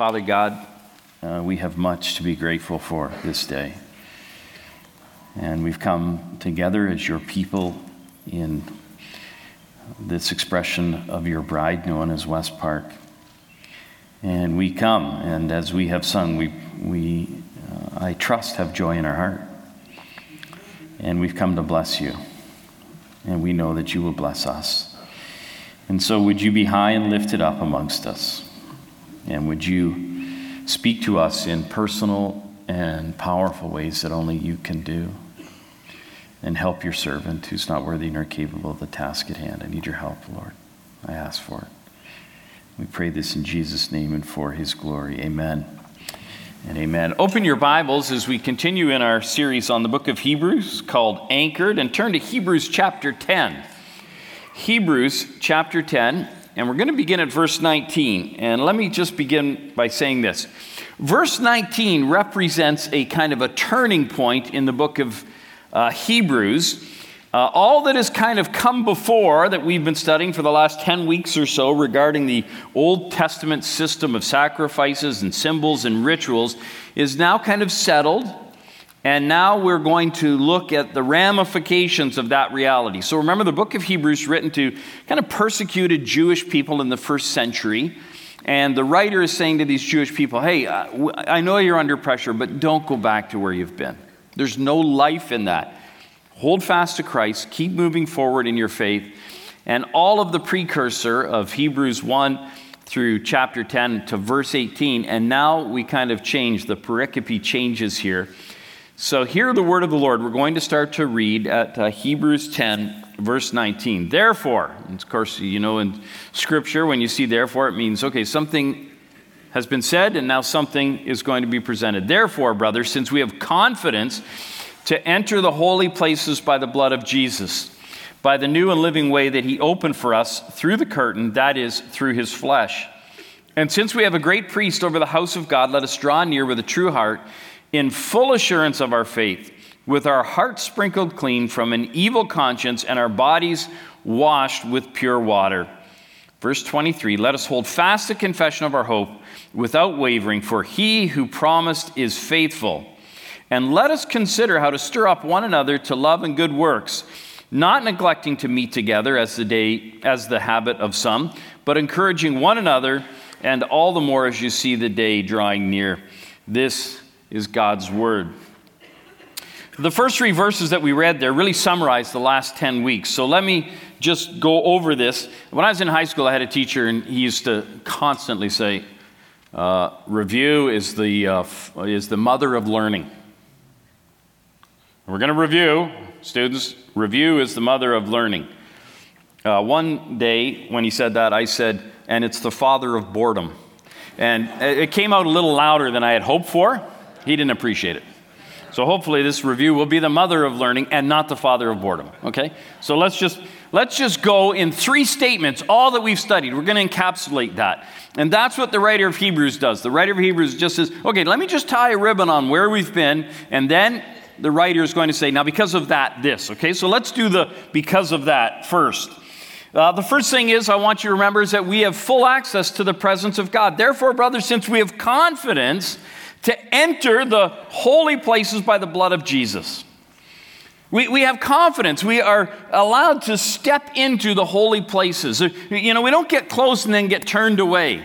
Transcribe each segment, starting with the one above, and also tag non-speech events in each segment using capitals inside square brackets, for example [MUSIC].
Father God, uh, we have much to be grateful for this day. And we've come together as your people in this expression of your bride known as West Park. And we come, and as we have sung, we, we uh, I trust, have joy in our heart. And we've come to bless you. And we know that you will bless us. And so, would you be high and lifted up amongst us? And would you speak to us in personal and powerful ways that only you can do? And help your servant who's not worthy nor capable of the task at hand. I need your help, Lord. I ask for it. We pray this in Jesus' name and for his glory. Amen. And amen. Open your Bibles as we continue in our series on the book of Hebrews called Anchored and turn to Hebrews chapter 10. Hebrews chapter 10, and we're going to begin at verse 19. And let me just begin by saying this. Verse 19 represents a kind of a turning point in the book of uh, Hebrews. Uh, all that has kind of come before that we've been studying for the last 10 weeks or so regarding the Old Testament system of sacrifices and symbols and rituals is now kind of settled. And now we're going to look at the ramifications of that reality. So remember, the book of Hebrews written to kind of persecuted Jewish people in the first century. And the writer is saying to these Jewish people, hey, uh, I know you're under pressure, but don't go back to where you've been. There's no life in that. Hold fast to Christ, keep moving forward in your faith. And all of the precursor of Hebrews 1 through chapter 10 to verse 18. And now we kind of change, the pericope changes here. So, hear the word of the Lord. We're going to start to read at uh, Hebrews 10, verse 19. Therefore, of course, you know, in Scripture, when you see therefore, it means, okay, something has been said and now something is going to be presented. Therefore, brothers, since we have confidence to enter the holy places by the blood of Jesus, by the new and living way that he opened for us through the curtain, that is, through his flesh. And since we have a great priest over the house of God, let us draw near with a true heart, in full assurance of our faith, with our hearts sprinkled clean from an evil conscience and our bodies washed with pure water. Verse 23 Let us hold fast the confession of our hope without wavering, for he who promised is faithful. And let us consider how to stir up one another to love and good works, not neglecting to meet together as the day as the habit of some, but encouraging one another, and all the more as you see the day drawing near. This is God's word. The first three verses that we read there really summarize the last 10 weeks. So let me just go over this. When I was in high school, I had a teacher, and he used to constantly say, uh, Review is the, uh, is the mother of learning. We're going to review, students. Review is the mother of learning. Uh, one day when he said that, I said, and it's the father of boredom. And it came out a little louder than I had hoped for. He didn't appreciate it. So hopefully this review will be the mother of learning and not the father of boredom. Okay? So let's just let's just go in three statements, all that we've studied. We're going to encapsulate that. And that's what the writer of Hebrews does. The writer of Hebrews just says, okay, let me just tie a ribbon on where we've been, and then the writer is going to say, now because of that, this. Okay, so let's do the because of that first. Uh, the first thing is, I want you to remember, is that we have full access to the presence of God. Therefore, brothers, since we have confidence to enter the holy places by the blood of Jesus, we, we have confidence. We are allowed to step into the holy places. You know, we don't get close and then get turned away.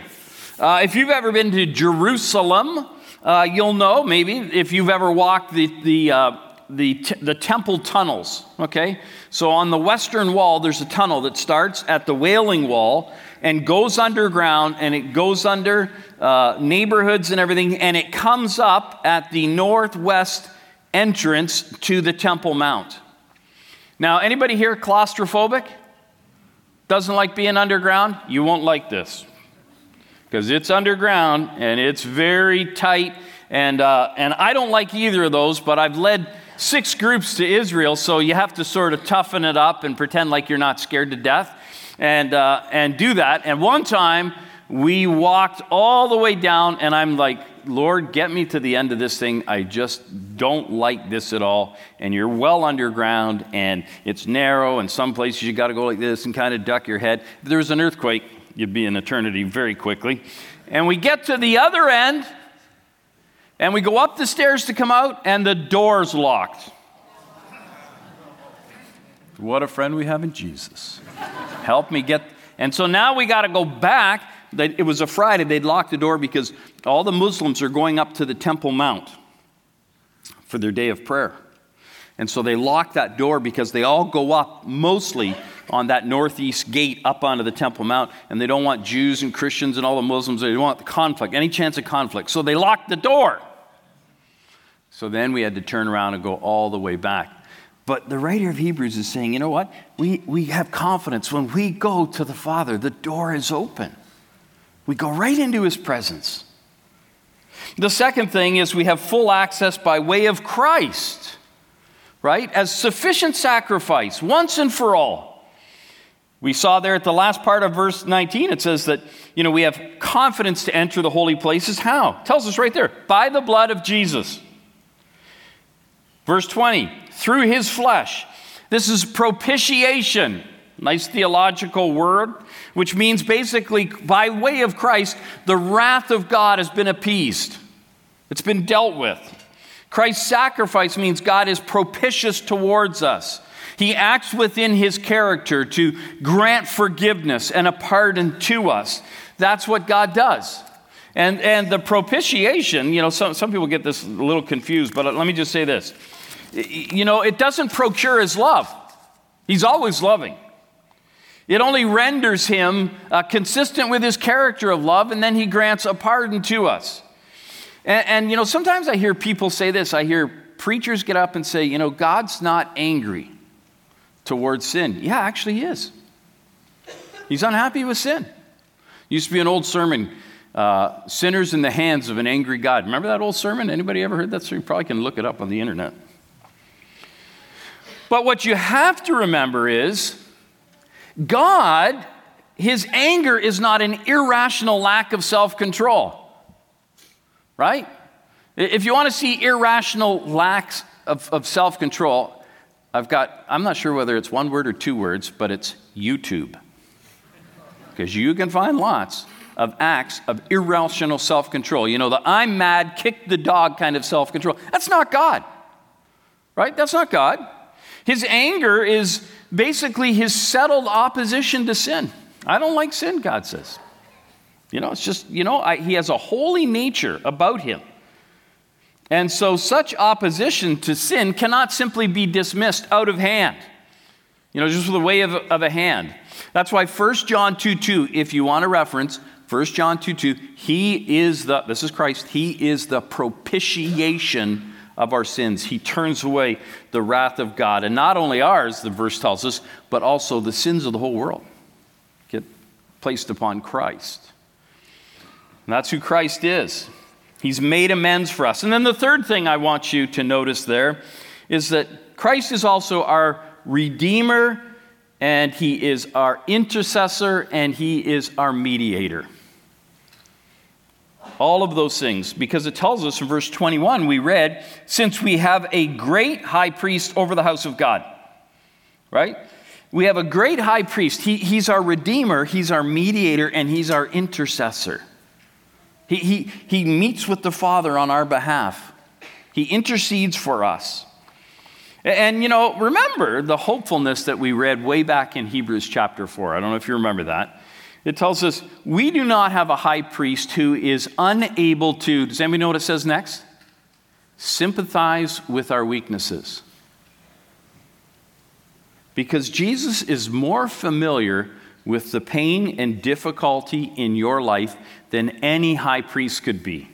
Uh, if you've ever been to Jerusalem, uh, you'll know maybe if you've ever walked the, the, uh, the, t- the temple tunnels. Okay? So on the western wall, there's a tunnel that starts at the Wailing Wall and goes underground and it goes under uh, neighborhoods and everything, and it comes up at the northwest entrance to the Temple Mount. Now, anybody here claustrophobic? Doesn't like being underground? You won't like this because it's underground and it's very tight. And, uh, and I don't like either of those, but I've led six groups to Israel, so you have to sort of toughen it up and pretend like you're not scared to death and, uh, and do that. And one time we walked all the way down, and I'm like, Lord, get me to the end of this thing. I just don't like this at all. And you're well underground, and it's narrow, and some places you got to go like this and kind of duck your head. If there was an earthquake, you'd be in eternity very quickly. And we get to the other end, and we go up the stairs to come out, and the door's locked. What a friend we have in Jesus. Help me get. And so now we got to go back. It was a Friday. They'd locked the door because all the Muslims are going up to the Temple Mount for their day of prayer. And so they lock that door because they all go up mostly on that northeast gate up onto the Temple Mount, and they don't want Jews and Christians and all the Muslims. They don't want the conflict, any chance of conflict. So they locked the door. So then we had to turn around and go all the way back. But the writer of Hebrews is saying, you know what? We, we have confidence. When we go to the Father, the door is open. We go right into his presence. The second thing is we have full access by way of Christ, right? As sufficient sacrifice, once and for all. We saw there at the last part of verse 19, it says that, you know, we have confidence to enter the holy places. How? It tells us right there, by the blood of Jesus. Verse 20, through his flesh. This is propitiation. Nice theological word, which means basically, by way of Christ, the wrath of God has been appeased. It's been dealt with. Christ's sacrifice means God is propitious towards us. He acts within his character to grant forgiveness and a pardon to us. That's what God does. And, and the propitiation, you know, some, some people get this a little confused, but let me just say this you know, it doesn't procure his love. He's always loving. It only renders him uh, consistent with his character of love, and then he grants a pardon to us. And, and, you know, sometimes I hear people say this. I hear preachers get up and say, you know, God's not angry towards sin. Yeah, actually, he is. He's unhappy with sin. Used to be an old sermon, uh, Sinners in the Hands of an Angry God. Remember that old sermon? Anybody ever heard that? So you probably can look it up on the internet. But what you have to remember is God, his anger is not an irrational lack of self control, right? If you want to see irrational lacks of, of self control, I've got, I'm not sure whether it's one word or two words, but it's YouTube. Because you can find lots of acts of irrational self control. You know, the I'm mad, kick the dog kind of self control. That's not God, right? That's not God. His anger is basically his settled opposition to sin. I don't like sin, God says. You know, it's just, you know, I, he has a holy nature about him. And so such opposition to sin cannot simply be dismissed out of hand, you know, just with a way of, of a hand. That's why 1 John 2 2, if you want a reference, 1 John 2 2, he is the, this is Christ, he is the propitiation of our sins. He turns away the wrath of God. And not only ours, the verse tells us, but also the sins of the whole world get placed upon Christ. And that's who Christ is. He's made amends for us. And then the third thing I want you to notice there is that Christ is also our Redeemer, and He is our intercessor, and He is our mediator. All of those things, because it tells us in verse 21, we read, since we have a great high priest over the house of God. Right? We have a great high priest. He, he's our redeemer, he's our mediator, and he's our intercessor. He, he, he meets with the Father on our behalf, he intercedes for us. And, you know, remember the hopefulness that we read way back in Hebrews chapter 4. I don't know if you remember that. It tells us, we do not have a high priest who is unable to, does anybody know what it says next? Sympathize with our weaknesses. Because Jesus is more familiar with the pain and difficulty in your life than any high priest could be.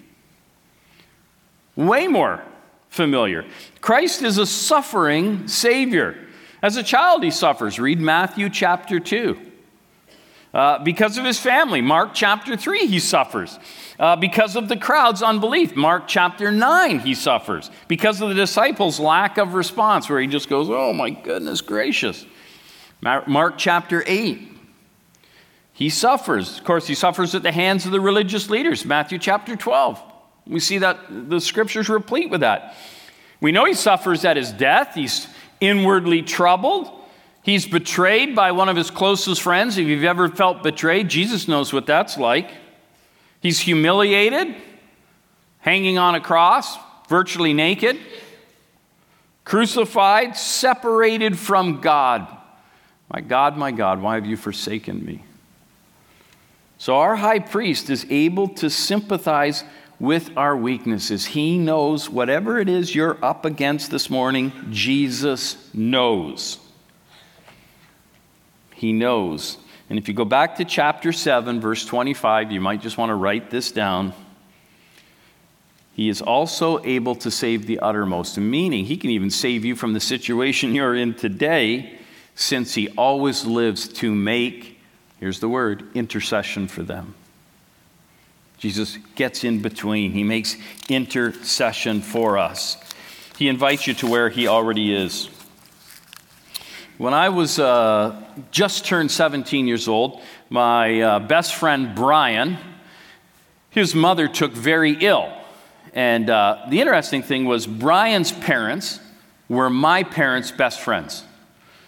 Way more familiar. Christ is a suffering Savior. As a child, he suffers. Read Matthew chapter 2. Uh, because of his family, Mark chapter 3, he suffers. Uh, because of the crowd's unbelief, Mark chapter 9, he suffers. Because of the disciples' lack of response, where he just goes, Oh my goodness gracious. Mark chapter 8, he suffers. Of course, he suffers at the hands of the religious leaders, Matthew chapter 12. We see that the scriptures replete with that. We know he suffers at his death, he's inwardly troubled. He's betrayed by one of his closest friends. If you've ever felt betrayed, Jesus knows what that's like. He's humiliated, hanging on a cross, virtually naked, crucified, separated from God. My God, my God, why have you forsaken me? So, our high priest is able to sympathize with our weaknesses. He knows whatever it is you're up against this morning, Jesus knows. He knows. And if you go back to chapter 7, verse 25, you might just want to write this down. He is also able to save the uttermost, meaning he can even save you from the situation [LAUGHS] you're in today, since he always lives to make, here's the word, intercession for them. Jesus gets in between, he makes intercession for us. He invites you to where he already is. When I was uh, just turned 17 years old, my uh, best friend Brian, his mother took very ill. And uh, the interesting thing was, Brian's parents were my parents' best friends.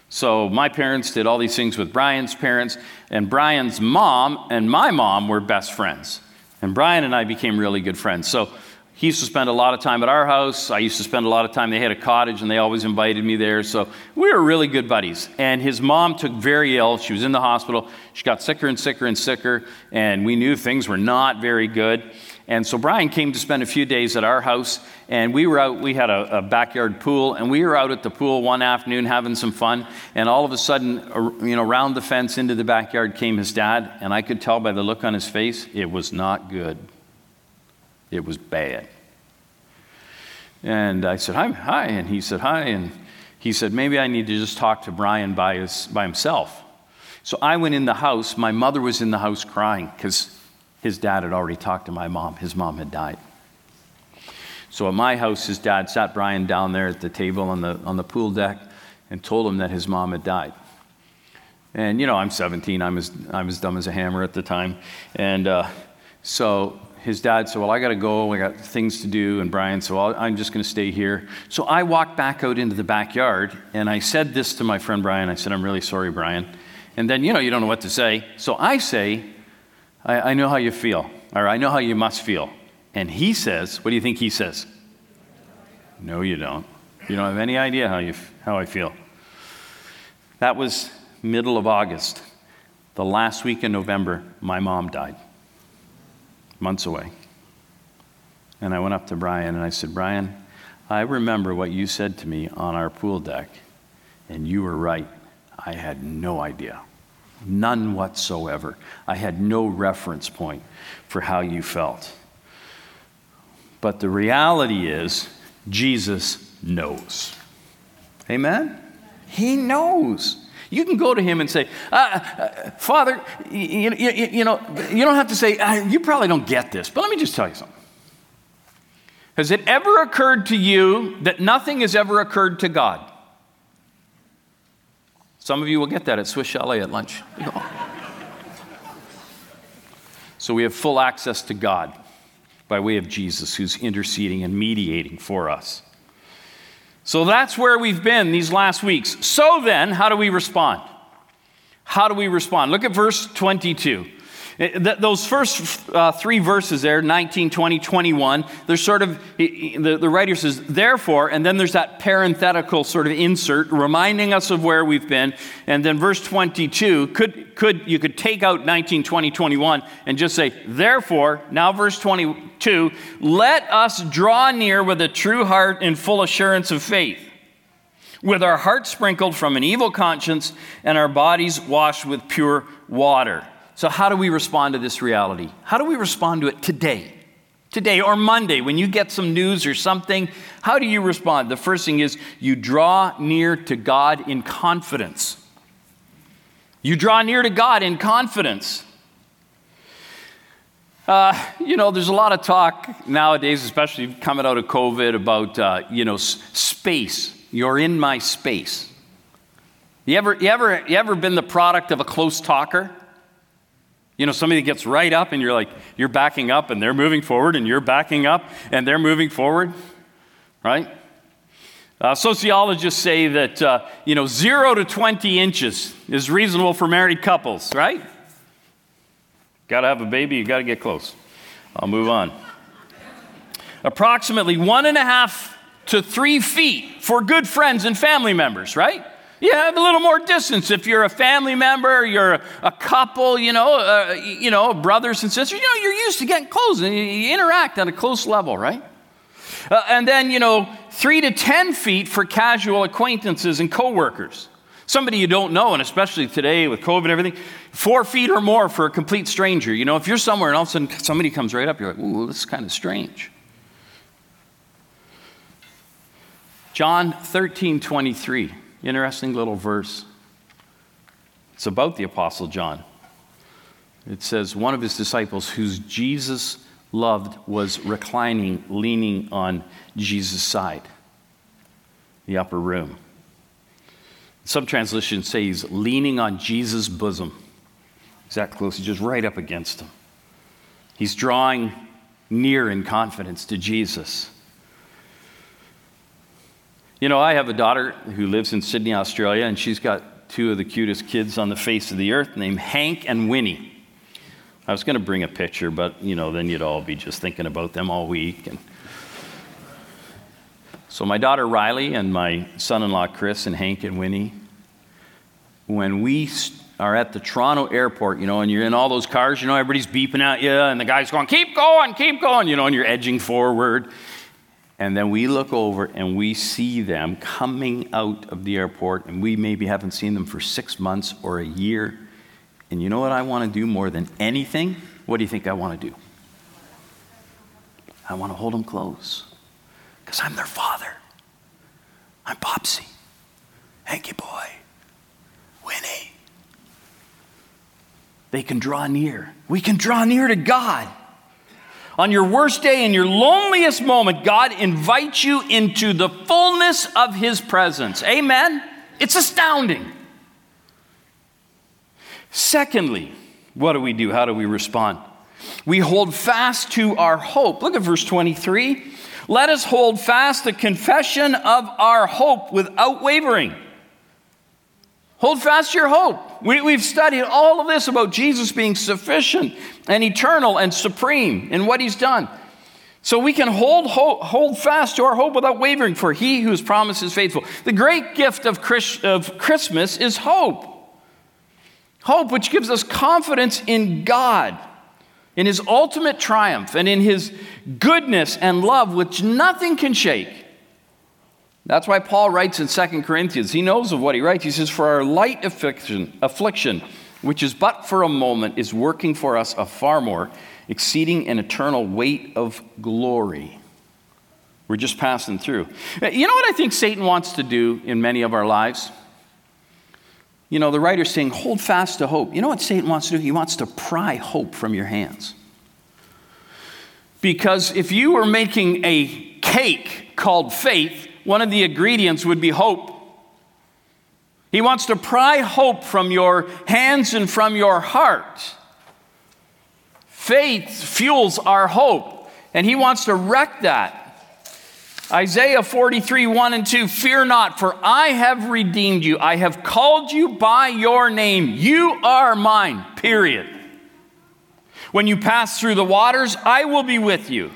So my parents did all these things with Brian's parents, and Brian's mom and my mom were best friends. And Brian and I became really good friends. So he used to spend a lot of time at our house. I used to spend a lot of time. They had a cottage and they always invited me there. So we were really good buddies. And his mom took very ill. She was in the hospital. She got sicker and sicker and sicker. And we knew things were not very good. And so Brian came to spend a few days at our house, and we were out. We had a, a, backyard pool, and we were out at the pool one afternoon having some fun. And all of a sudden, you know, around the fence into the backyard came his dad, and I could tell by the look on his face it was not good. It was bad. And I said, "Hi, hi," and he said, "Hi," and he said, "Maybe I need to just talk to Brian by his by himself." So I went in the house. My mother was in the house crying because his dad had already talked to my mom. His mom had died. So at my house, his dad sat Brian down there at the table on the, on the pool deck and told him that his mom had died. And, you know, I'm 17, I'm as, I'm as dumb as a hammer at the time. And uh, so his dad said, Well, I got to go, I got things to do. And Brian said, Well, I'm just going to stay here. So I walked back out into the backyard and I said this to my friend Brian. I said, I'm really sorry, Brian. And then, you know, you don't know what to say. So I say, I, I know how you feel, or I know how you must feel. And he says, What do you think he says? No, you don't. You don't have any idea how, you, how I feel. That was middle of August. The last week in November, my mom died, months away. And I went up to Brian and I said, Brian, I remember what you said to me on our pool deck, and you were right. I had no idea. None whatsoever. I had no reference point for how you felt. But the reality is, Jesus knows. Amen? He knows. You can go to him and say, uh, uh, Father, you, you, you, know, you don't have to say, uh, you probably don't get this, but let me just tell you something. Has it ever occurred to you that nothing has ever occurred to God? Some of you will get that at Swiss Chalet at lunch. so we have full access to God by way of Jesus, who's interceding and mediating for us. So that's where we've been these last weeks. So then, how do we respond? How do we respond? Look at verse 22. Eh, those first uh, three verses there 19, 20, 21 there's sort of the, the writer says therefore and then there's that parenthetical sort of insert reminding us of where we've been and then verse 22 could, could you could take out 19 20 21 and just say therefore now verse 22 let us draw near with a true heart and full assurance of faith with our hearts sprinkled from an evil conscience and our bodies washed with pure water so, how do we respond to this reality? How do we respond to it today? Today or Monday, when you get some news or something, how do you respond? The first thing is you draw near to God in confidence. You draw near to God in confidence. Uh, you know, there's a lot of talk nowadays, especially coming out of COVID, about, uh, you know, space. You're in my space. You ever, you, ever, you ever been the product of a close talker? You know, somebody gets right up and you're like, you're backing up and they're moving forward and you're backing up and they're moving forward, right? Uh, sociologists say that, uh, you know, zero to 20 inches is reasonable for married couples, right? Got to have a baby, you got to get close. I'll move on. Approximately one and a half to three feet for good friends and family members, right? You have a little more distance if you're a family member, you're a couple, you know, uh, you know, brothers and sisters. You know, you're used to getting close and you interact on a close level, right? Uh, and then, you know, three to 10 feet for casual acquaintances and coworkers. Somebody you don't know, and especially today with COVID and everything, four feet or more for a complete stranger. You know, if you're somewhere and all of a sudden somebody comes right up, you're like, ooh, this is kind of strange. John 13, 23. Interesting little verse. It's about the Apostle John. It says, one of his disciples, whose Jesus loved, was reclining, leaning on Jesus' side, the upper room. Some translations say he's leaning on Jesus' bosom. He's that close, he's just right up against him. He's drawing near in confidence to Jesus. You know, I have a daughter who lives in Sydney, Australia, and she's got two of the cutest kids on the face of the earth named Hank and Winnie. I was going to bring a picture, but, you know, then you'd all be just thinking about them all week. And so, my daughter Riley and my son in law Chris and Hank and Winnie, when we are at the Toronto airport, you know, and you're in all those cars, you know, everybody's beeping at you, and the guy's going, keep going, keep going, you know, and you're edging forward. And then we look over and we see them coming out of the airport, and we maybe haven't seen them for six months or a year. And you know what I want to do more than anything? What do you think I want to do? I want to hold them close because I'm their father. I'm Popsy, Hanky Boy, Winnie. They can draw near. We can draw near to God. On your worst day, in your loneliest moment, God invites you into the fullness of His presence. Amen? It's astounding. Secondly, what do we do? How do we respond? We hold fast to our hope. Look at verse 23. Let us hold fast the confession of our hope without wavering. Hold fast your hope. We, have studied all of this about Jesus being sufficient and eternal and supreme in what he's done. So we can hold, hold, hold fast to our hope without wavering, for he whose promise is faithful. The great gift of, of Christmas is hope. Hope, which gives us confidence in God in his ultimate triumph and in his goodness and love, which nothing can shake. That's why Paul writes in 2 Corinthians, he knows of what he writes. He says, For our light affliction, affliction, which is but for a moment, is working for us a far more exceeding an eternal weight of glory. We're just passing through. You know what I think Satan wants to do in many of our lives? You know, the writer's saying, hold fast to hope. You know what Satan wants to do? He wants to pry hope from your hands. Because if you were making a cake called faith, one of the ingredients would be hope. He wants to pry hope from your hands and from your heart. Faith fuels our hope, and he wants to wreck that. Isaiah 43, 1 and 2 Fear not, for I have redeemed you. I have called you by your name. You are mine, period. When you pass through the waters, I will be with you.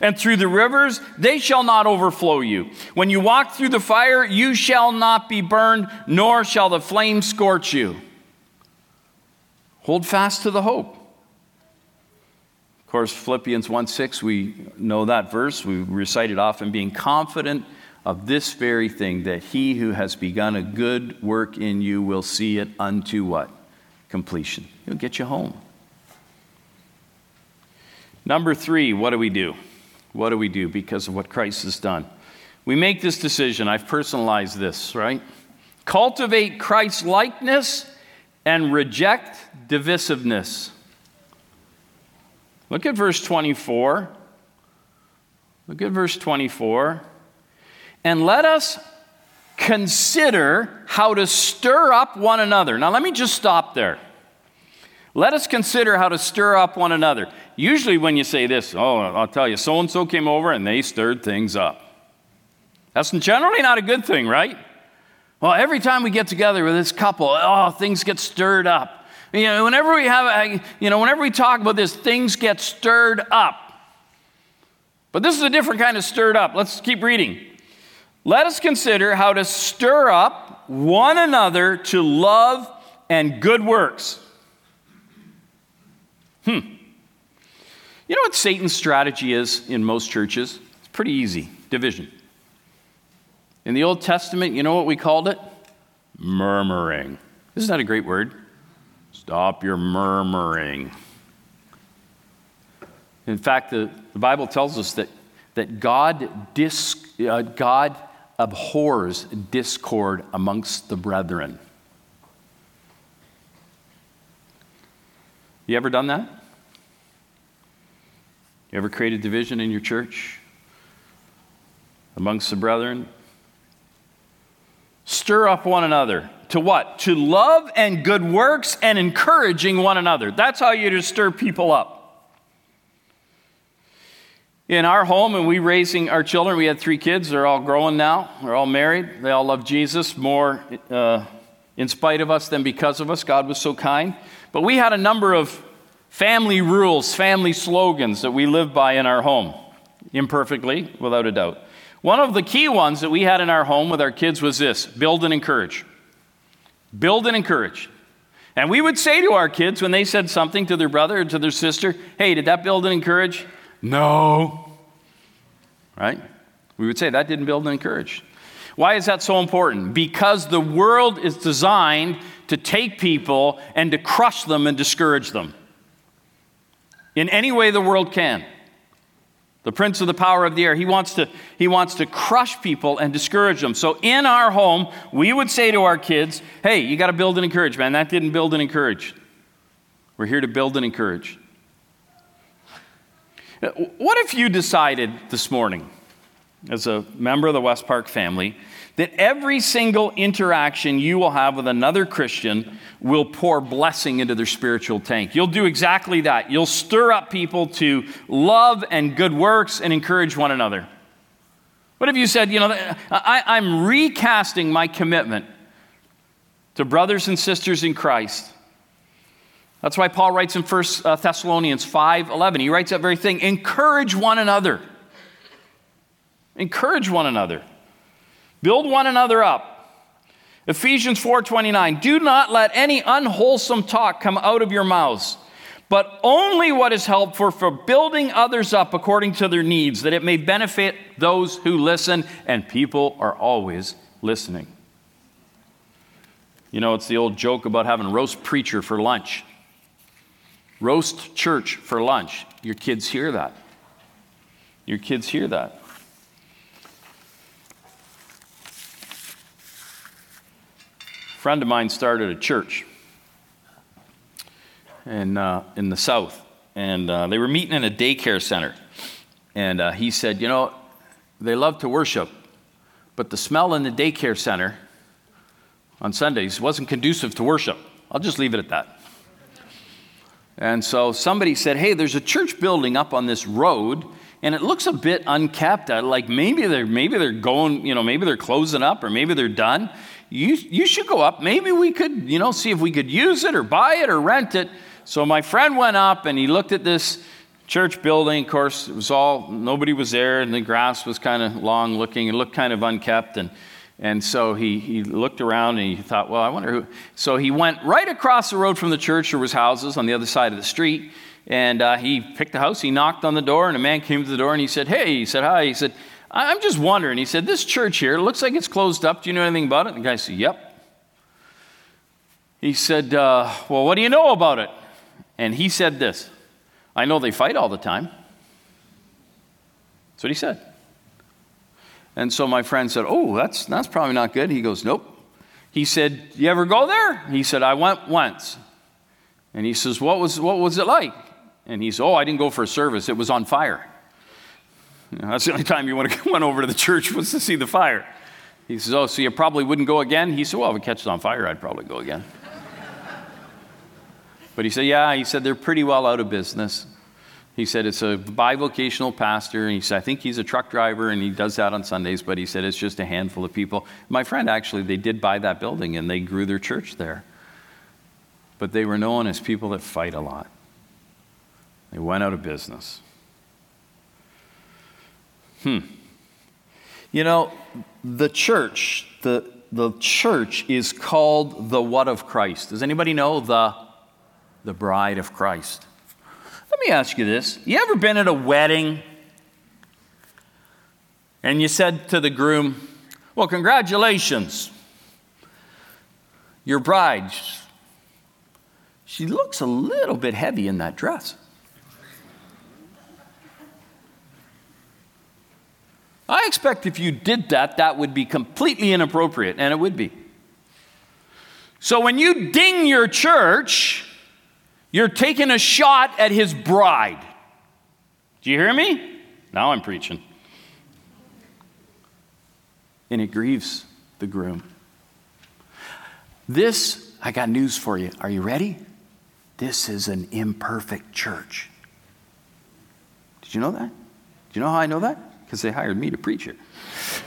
And through the rivers, they shall not overflow you. When you walk through the fire, you shall not be burned, nor shall the flame scorch you. Hold fast to the hope. Of course, Philippians 1 6, we know that verse. We recite it often being confident of this very thing, that he who has begun a good work in you will see it unto what? Completion. He'll get you home. Number three, what do we do? What do we do because of what Christ has done? We make this decision. I've personalized this, right? Cultivate Christ's likeness and reject divisiveness. Look at verse 24. Look at verse 24. And let us consider how to stir up one another. Now, let me just stop there. Let us consider how to stir up one another. Usually, when you say this, oh, I'll tell you, so and so came over and they stirred things up. That's generally not a good thing, right? Well, every time we get together with this couple, oh, things get stirred up. You know, whenever we have, you know, whenever we talk about this, things get stirred up. But this is a different kind of stirred up. Let's keep reading. Let us consider how to stir up one another to love and good works. Hmm. You know what Satan's strategy is in most churches? It's pretty easy division. In the Old Testament, you know what we called it? Murmuring. Isn't that a great word? Stop your murmuring. In fact, the, the Bible tells us that, that God, dis, uh, God abhors discord amongst the brethren. You ever done that? You ever created division in your church amongst the brethren? Stir up one another. To what? To love and good works and encouraging one another. That's how you stir people up. In our home, and we raising our children, we had three kids. They're all growing now. They're all married. They all love Jesus more uh, in spite of us than because of us. God was so kind. But we had a number of family rules, family slogans that we live by in our home, imperfectly, without a doubt. One of the key ones that we had in our home with our kids was this build and encourage. Build and encourage. And we would say to our kids when they said something to their brother or to their sister, hey, did that build and encourage? No. Right? We would say that didn't build and encourage. Why is that so important? Because the world is designed to take people and to crush them and discourage them in any way the world can. The prince of the power of the air, he wants to, he wants to crush people and discourage them. So in our home, we would say to our kids, hey, you got to build and encourage, man. That didn't build and encourage. We're here to build and encourage. Uh, what if you decided this morning, as a member of the West Park family, that every single interaction you will have with another Christian will pour blessing into their spiritual tank. You'll do exactly that. You'll stir up people to love and good works and encourage one another. What if you said, you know, I, am recasting my commitment to brothers and sisters in Christ? That's why Paul writes in 1 uh, Thessalonians 5 11. He writes that very thing encourage one another. Encourage one another. Build one another up. Ephesians 4:29 Do not let any unwholesome talk come out of your mouths, but only what is helpful for building others up according to their needs, that it may benefit those who listen, and people are always listening. You know, it's the old joke about having roast preacher for lunch. Roast church for lunch. Your kids hear that. Your kids hear that. Friend of mine started a church in, uh, in the South, and uh, they were meeting in a daycare center. And uh, he said, You know, they love to worship, but the smell in the daycare center on Sundays wasn't conducive to worship. I'll just leave it at that. And so somebody said, Hey, there's a church building up on this road, and it looks a bit unkept. Like maybe they're, maybe they're going, you know, maybe they're closing up, or maybe they're done you, you should go up. Maybe we could, you know, see if we could use it or buy it or rent it. So my friend went up and he looked at this church building. Of course, it was all, nobody was there and the grass was kind of long looking. It looked kind of unkept. And, and so he, he looked around and he thought, well, I wonder who. So he went right across the road from the church. There was houses on the other side of the street. And uh, he picked a house. He knocked on the door and a man came to the door and he said, hey, he said, hi. He said, I'm just wondering. He said, This church here, looks like it's closed up. Do you know anything about it? And the guy said, Yep. He said, uh, Well, what do you know about it? And he said this I know they fight all the time. That's what he said. And so my friend said, Oh, that's, that's probably not good. He goes, Nope. He said, You ever go there? He said, I went once. And he says, What was, what was it like? And he said, Oh, I didn't go for a service, it was on fire. You know, that's the only time you went [LAUGHS] over to the church was to see the fire. He says, Oh, so you probably wouldn't go again? He said, Well, if it catches on fire, I'd probably go again. but he said, Yeah, he said, they're pretty well out of business. He said, It's a bivocational pastor. And he said, I think he's a truck driver and he does that on Sundays, but he said, It's just a handful of people. My friend, actually, they did buy that building and they grew their church there. but they were known as people that fight a lot. They went out of business. Hmm. You know, the church, the, the church is called the what of Christ. Does anybody know the, the bride of Christ? Let me ask you this. You ever been at a wedding and you said to the groom, Well, congratulations. Your bride, she looks a little bit heavy in that dress. I expect if you did that, that would be completely inappropriate, and it would be. So when you ding your church, you're taking a shot at his bride. Do you hear me? Now I'm preaching. And it grieves the groom. This, I got news for you. Are you ready? This is an imperfect church. Did you know that? Do you know how I know that? Because they hired me to preach it. [SIGHS]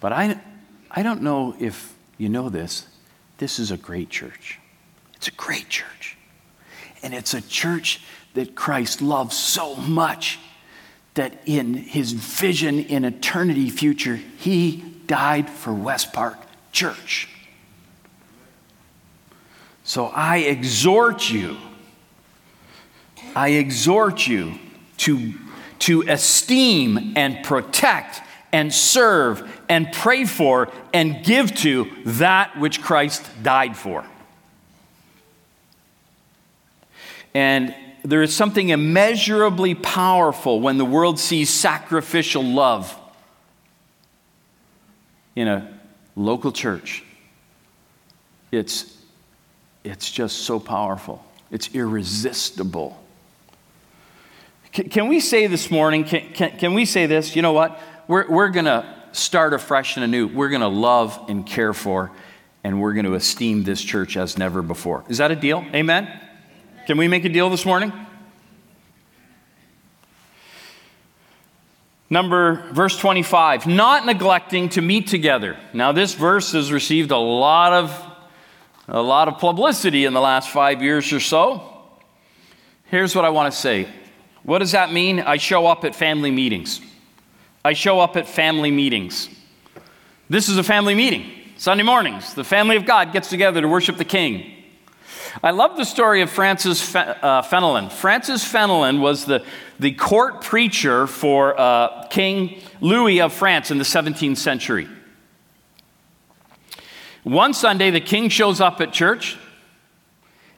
but I, I don't know if you know this. This is a great church. It's a great church. And it's a church that Christ loves so much that in his vision in eternity future, he died for West Park Church. So I exhort you, I exhort you to to esteem and protect and serve and pray for and give to that which Christ died for. And there is something immeasurably powerful when the world sees sacrificial love in a local church. It's, it's just so powerful, it's irresistible. Can, we say this morning, can, can, can, we say this? You know what? We're, we're going to start afresh and anew. We're going to love and care for, and we're going to esteem this church as never before. Is that a deal? Amen? Can we make a deal this morning? Number verse 25, not neglecting to meet together. Now this verse has received a lot of a lot of publicity in the last 5 years or so. Here's what I want to say. What does that mean? I show up at family meetings. I show up at family meetings. This is a family meeting. Sunday mornings, the family of God gets together to worship the King. I love the story of Francis uh, Fenelon. Francis Fenelon was the, the court preacher for uh, King Louis of France in the 17th century. One Sunday, the king shows up at church.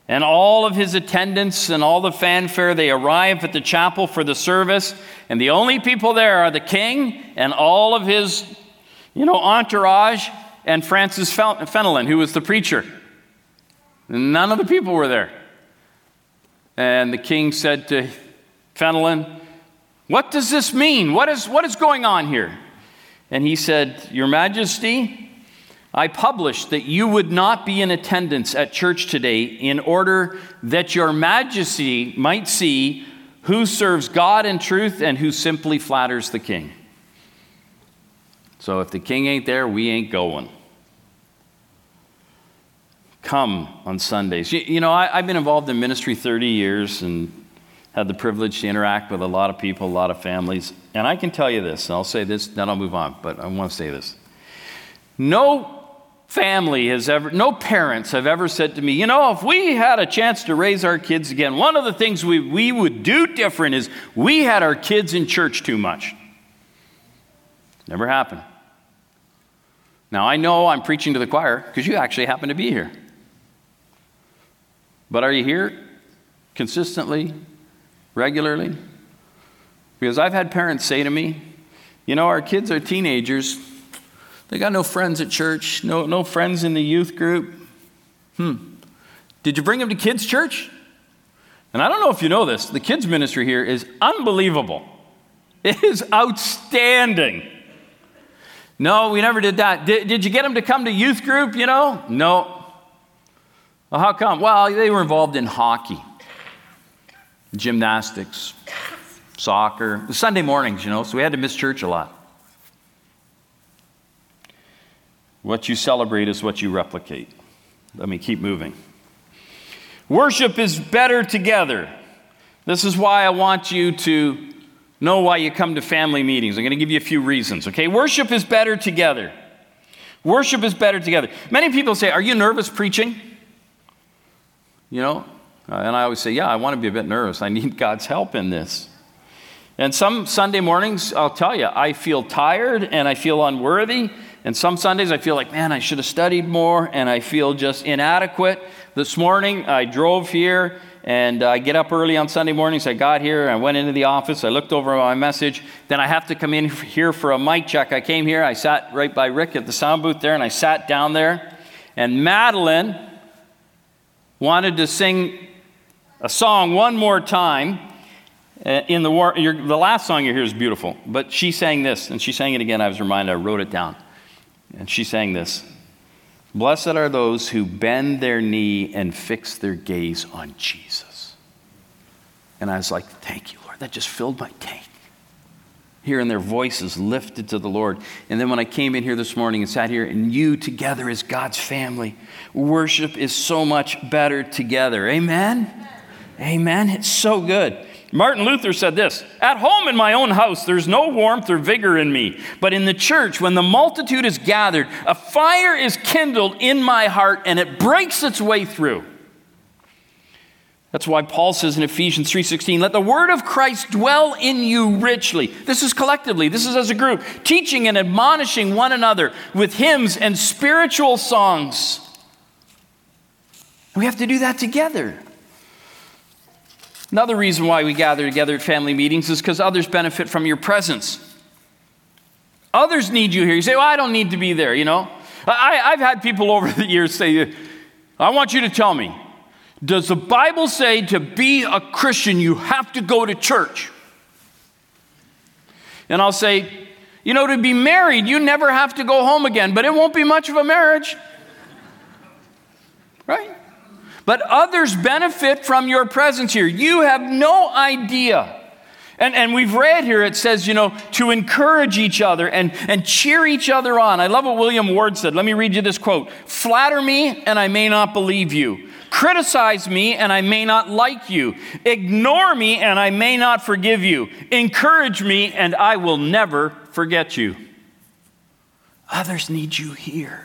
And all of his attendants and all the fanfare, they arrive at the chapel for the service. And the only people there are the king and all of his, you know, entourage and Francis Fenelon, who was the preacher. None of the people were there. And the king said to Fenelon, What does this mean? What is, what is going on here? And he said, Your Majesty, I published that you would not be in attendance at church today in order that your majesty might see who serves God in truth and who simply flatters the king. So if the king ain't there, we ain't going. Come on Sundays. You, you know, I, have been involved in ministry 30 years and had the privilege to interact with a lot of people, a lot of families. And I can tell you this, and I'll say this, then I'll move on, but I want to say this. No family has ever, no parents have ever said to me, you know, if we had a chance to raise our kids again, one of the things we, we would do different is we had our kids in church too much. Never happened. Now, I know I'm preaching to the choir because you actually happen to be here. But are you here consistently, regularly? Because I've had parents say to me, you know, our kids are teenagers they got no friends at church, no, no friends in the youth group. Hmm. Did you bring them to kids' church? And I don't know if you know this, the kids' ministry here is unbelievable. It is outstanding. No, we never did that. Did, did you get them to come to youth group, you know? No. Well, how come? Well, they were involved in hockey, gymnastics, soccer, Sunday mornings, you know, so we had to miss church a lot. What you celebrate is what you replicate. Let me keep moving. Worship is better together. This is why I want you to know why you come to family meetings. I'm going to give you a few reasons, okay? Worship is better together. Worship is better together. Many people say, Are you nervous preaching? You know? Uh, and I always say, Yeah, I want to be a bit nervous. I need [LAUGHS] God's help in this. And some Sunday mornings, I'll tell you, I feel tired and I feel unworthy. And some Sundays, I feel like, man, I should have studied more and I feel just inadequate. This morning, I drove here and I get up early on Sunday mornings. I got here, I went into the office, I looked over my message. Then I have to come in [LAUGHS] here for a mic check. I came here, I sat right by Rick at the sound booth there, and I sat down there. And Madeline wanted to sing a song one more time. Uh, in the, war, the last song you hear is beautiful, but she sang this, and she sang it again. I was reminded, I wrote it down. And she sang this Blessed are those who bend their knee and fix their gaze on Jesus. And I was like, Thank you, Lord. That just filled my tank. Hearing their voices lifted to the Lord. And then when I came in here this morning and sat here, and you together as God's family, worship is so much better together. Amen? Amen. It's so good. Martin Luther said this At home in my own house, there's no warmth or vigor in me. But in the church, when the multitude is gathered, a fire is kindled in my heart and it breaks its way through. That's why Paul says in Ephesians 3:16, "Let the word of Christ dwell in you richly." This is collectively, this is as a group, teaching and admonishing one another with hymns and spiritual songs. We have to do that together. Another reason why we gather together at family meetings is because others benefit from your presence. Others need you here. You say, Well, I don't need to be there, you know. I, have had people [LAUGHS] over the years say, I want you to tell me, does the Bible say to be a Christian, you have to go to church? And I'll say, you know, to be married, you never have to go home again, but it won't be much of a marriage. [LAUGHS] Right? But others benefit from your presence here. You have no idea. And, and we've read here, it says, you know, to encourage each other and, and cheer each other on. I love what William Ward said. Let me read you this quote Flatter me, and I may not believe you. Criticize me, and I may not like you. Ignore me, and I may not forgive you. Encourage me, and I will never forget you. Others need you here.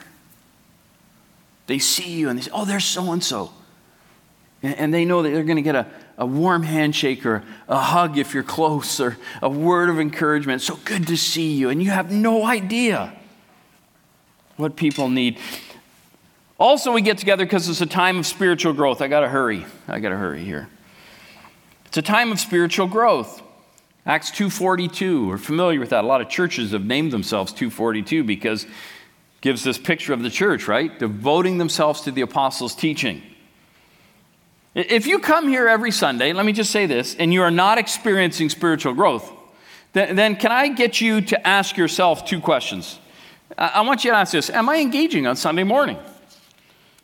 They see you and they say, Oh, there's so and so. And they know that they're going to get a, a warm handshake or a hug if you're close or a word of encouragement. So good to see you. And you have no idea what people need. Also, we get together because it's a time of spiritual growth. I got to hurry. I got to hurry here. It's a time of spiritual growth. Acts 2:42. We're familiar with that. A lot of churches have named themselves 242 because gives this picture of the church, right? Devoting themselves to the apostles' teaching. If you come here every Sunday, let me just say this, and you are not experiencing spiritual growth, then, then can I get you to ask yourself two questions? I want you to ask this Am I engaging on Sunday morning?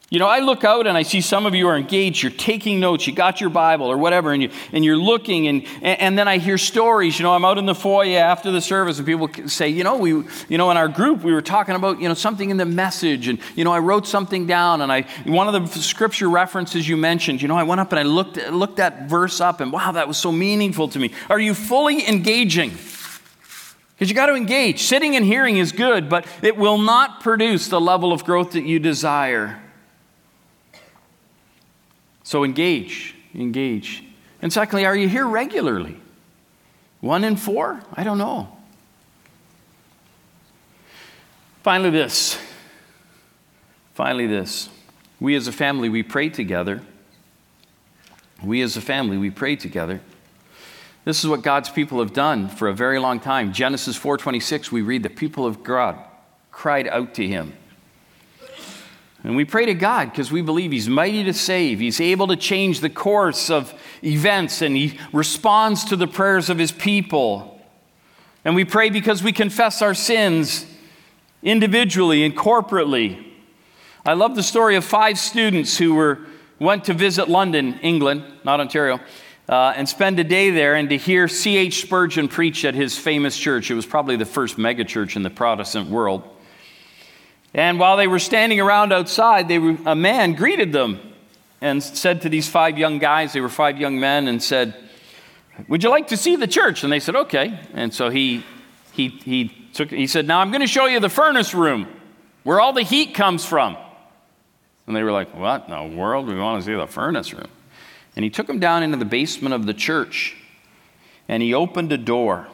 You know, I look out and I see some of you are engaged, you're taking notes, you got your Bible or whatever, and, you, and you're looking, and, and then I hear stories. You know, I'm out in the foyer after the service, and people say, you know, we, you know, in our group, we were talking about, you know, something in the message, and, you know, I wrote something down, and I, one of the scripture references you mentioned, you know, I went up and I looked, looked that verse up, and wow, that was so meaningful to me. Are you fully engaging? Because you got to engage. Sitting and hearing is good, but it will not produce the level of growth that you desire. So engage, engage. And secondly, are you here regularly? One in four? I don't know. Finally, this. Finally, this. We as a family, we pray together. We as a family, we pray together. This is what God's people have done for a very long time. Genesis 4:26 we read the people of God cried out to him. And we pray to God because we believe He's mighty to save. He's able to change the course of events, and He responds to the prayers of His people. And we pray because we confess our sins individually and corporately. I love the story of five students who were, went to visit London, England, not Ontario, uh, and spend a day there and to hear C.H. Spurgeon preach at his famous church. It was probably the first megachurch in the Protestant world. And while they were standing around outside, they were, a man greeted them and said to these five young guys, they were five young men, and said, Would you like to see the church? And they said, Okay. And so he, he, he, took, he said, Now I'm going to show you the furnace room where all the heat comes from. And they were like, What in the world? We want to see the furnace room. And he took them down into the basement of the church and he opened a door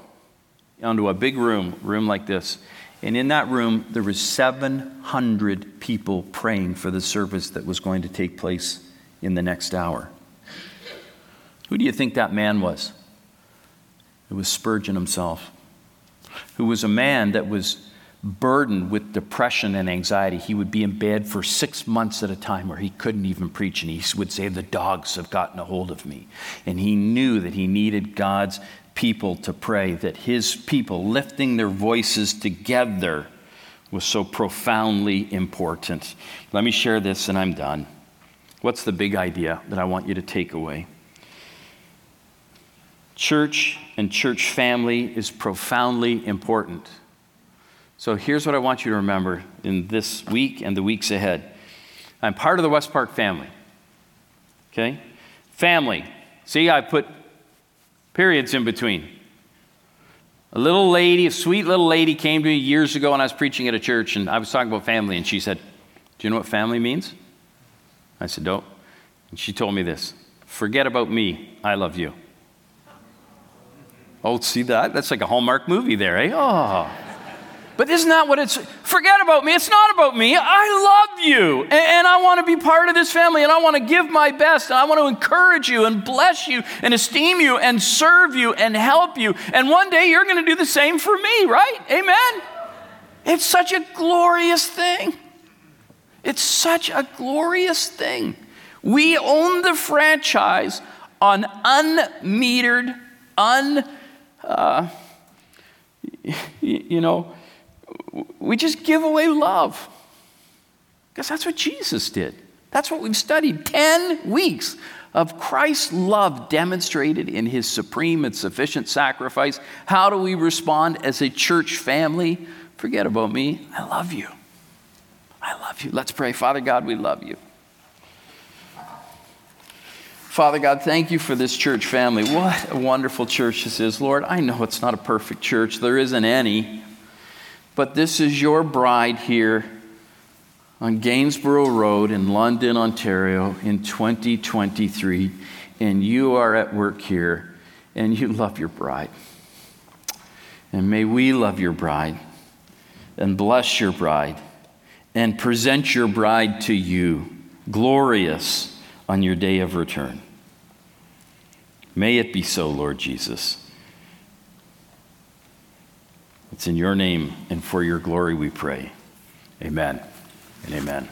onto a big room, room like this. And in that room, there was 700 people praying for the service that was going to take place in the next hour. Who do you think that man was? It was Spurgeon himself, who was a man that was burdened with depression and anxiety. He would be in bed for six months at a time where he couldn't even preach, and he would say, The dogs have gotten a hold of me. And he knew that he needed God's people to pray, that his people lifting their voices together was so profoundly important. Let me share this and I'm done. What's the big idea that I want you to take away? Church and church family is profoundly important. So here's what I want you to remember in this week and the weeks ahead. I'm part of the West Park family. Okay? Family. See, I put periods in between. A little lady, a sweet little lady, came to me years ago when I was preaching at a church, and I was talking about family, and she said, Do you know what family means? I said, No. And she told me this Forget about me, I love you. Oh, see that? That's like a Hallmark movie there, eh? Oh. But isn't that what it's? Forget about me. It's not about me. I love you. And, and, I want to be part of this family. And I want to give my best. And I want to encourage you and bless you and esteem you and serve you and help you. And one day you're going to do the same for me, right? Amen. It's such a glorious thing. It's such a glorious thing. We own the franchise on unmetered, un, uh, you know, we just give away love. Because that's what Jesus did. That's what we've studied 10 weeks of Christ's love demonstrated in his supreme and sufficient sacrifice. How do we respond as a church family? Forget about me. I love you. I love you. Let's pray. Father God, we love you. Father God, thank you for this church family. What a wonderful church this is. Lord, I know it's not a perfect church, there isn't any. But this is your bride here on Gainsborough Road in London, Ontario in 2023. And you are at work here and you love your bride. And may we love your bride and bless your bride and present your bride to you, glorious on your day of return. May it be so, Lord Jesus. It's in your name and for your glory we pray. Amen and amen.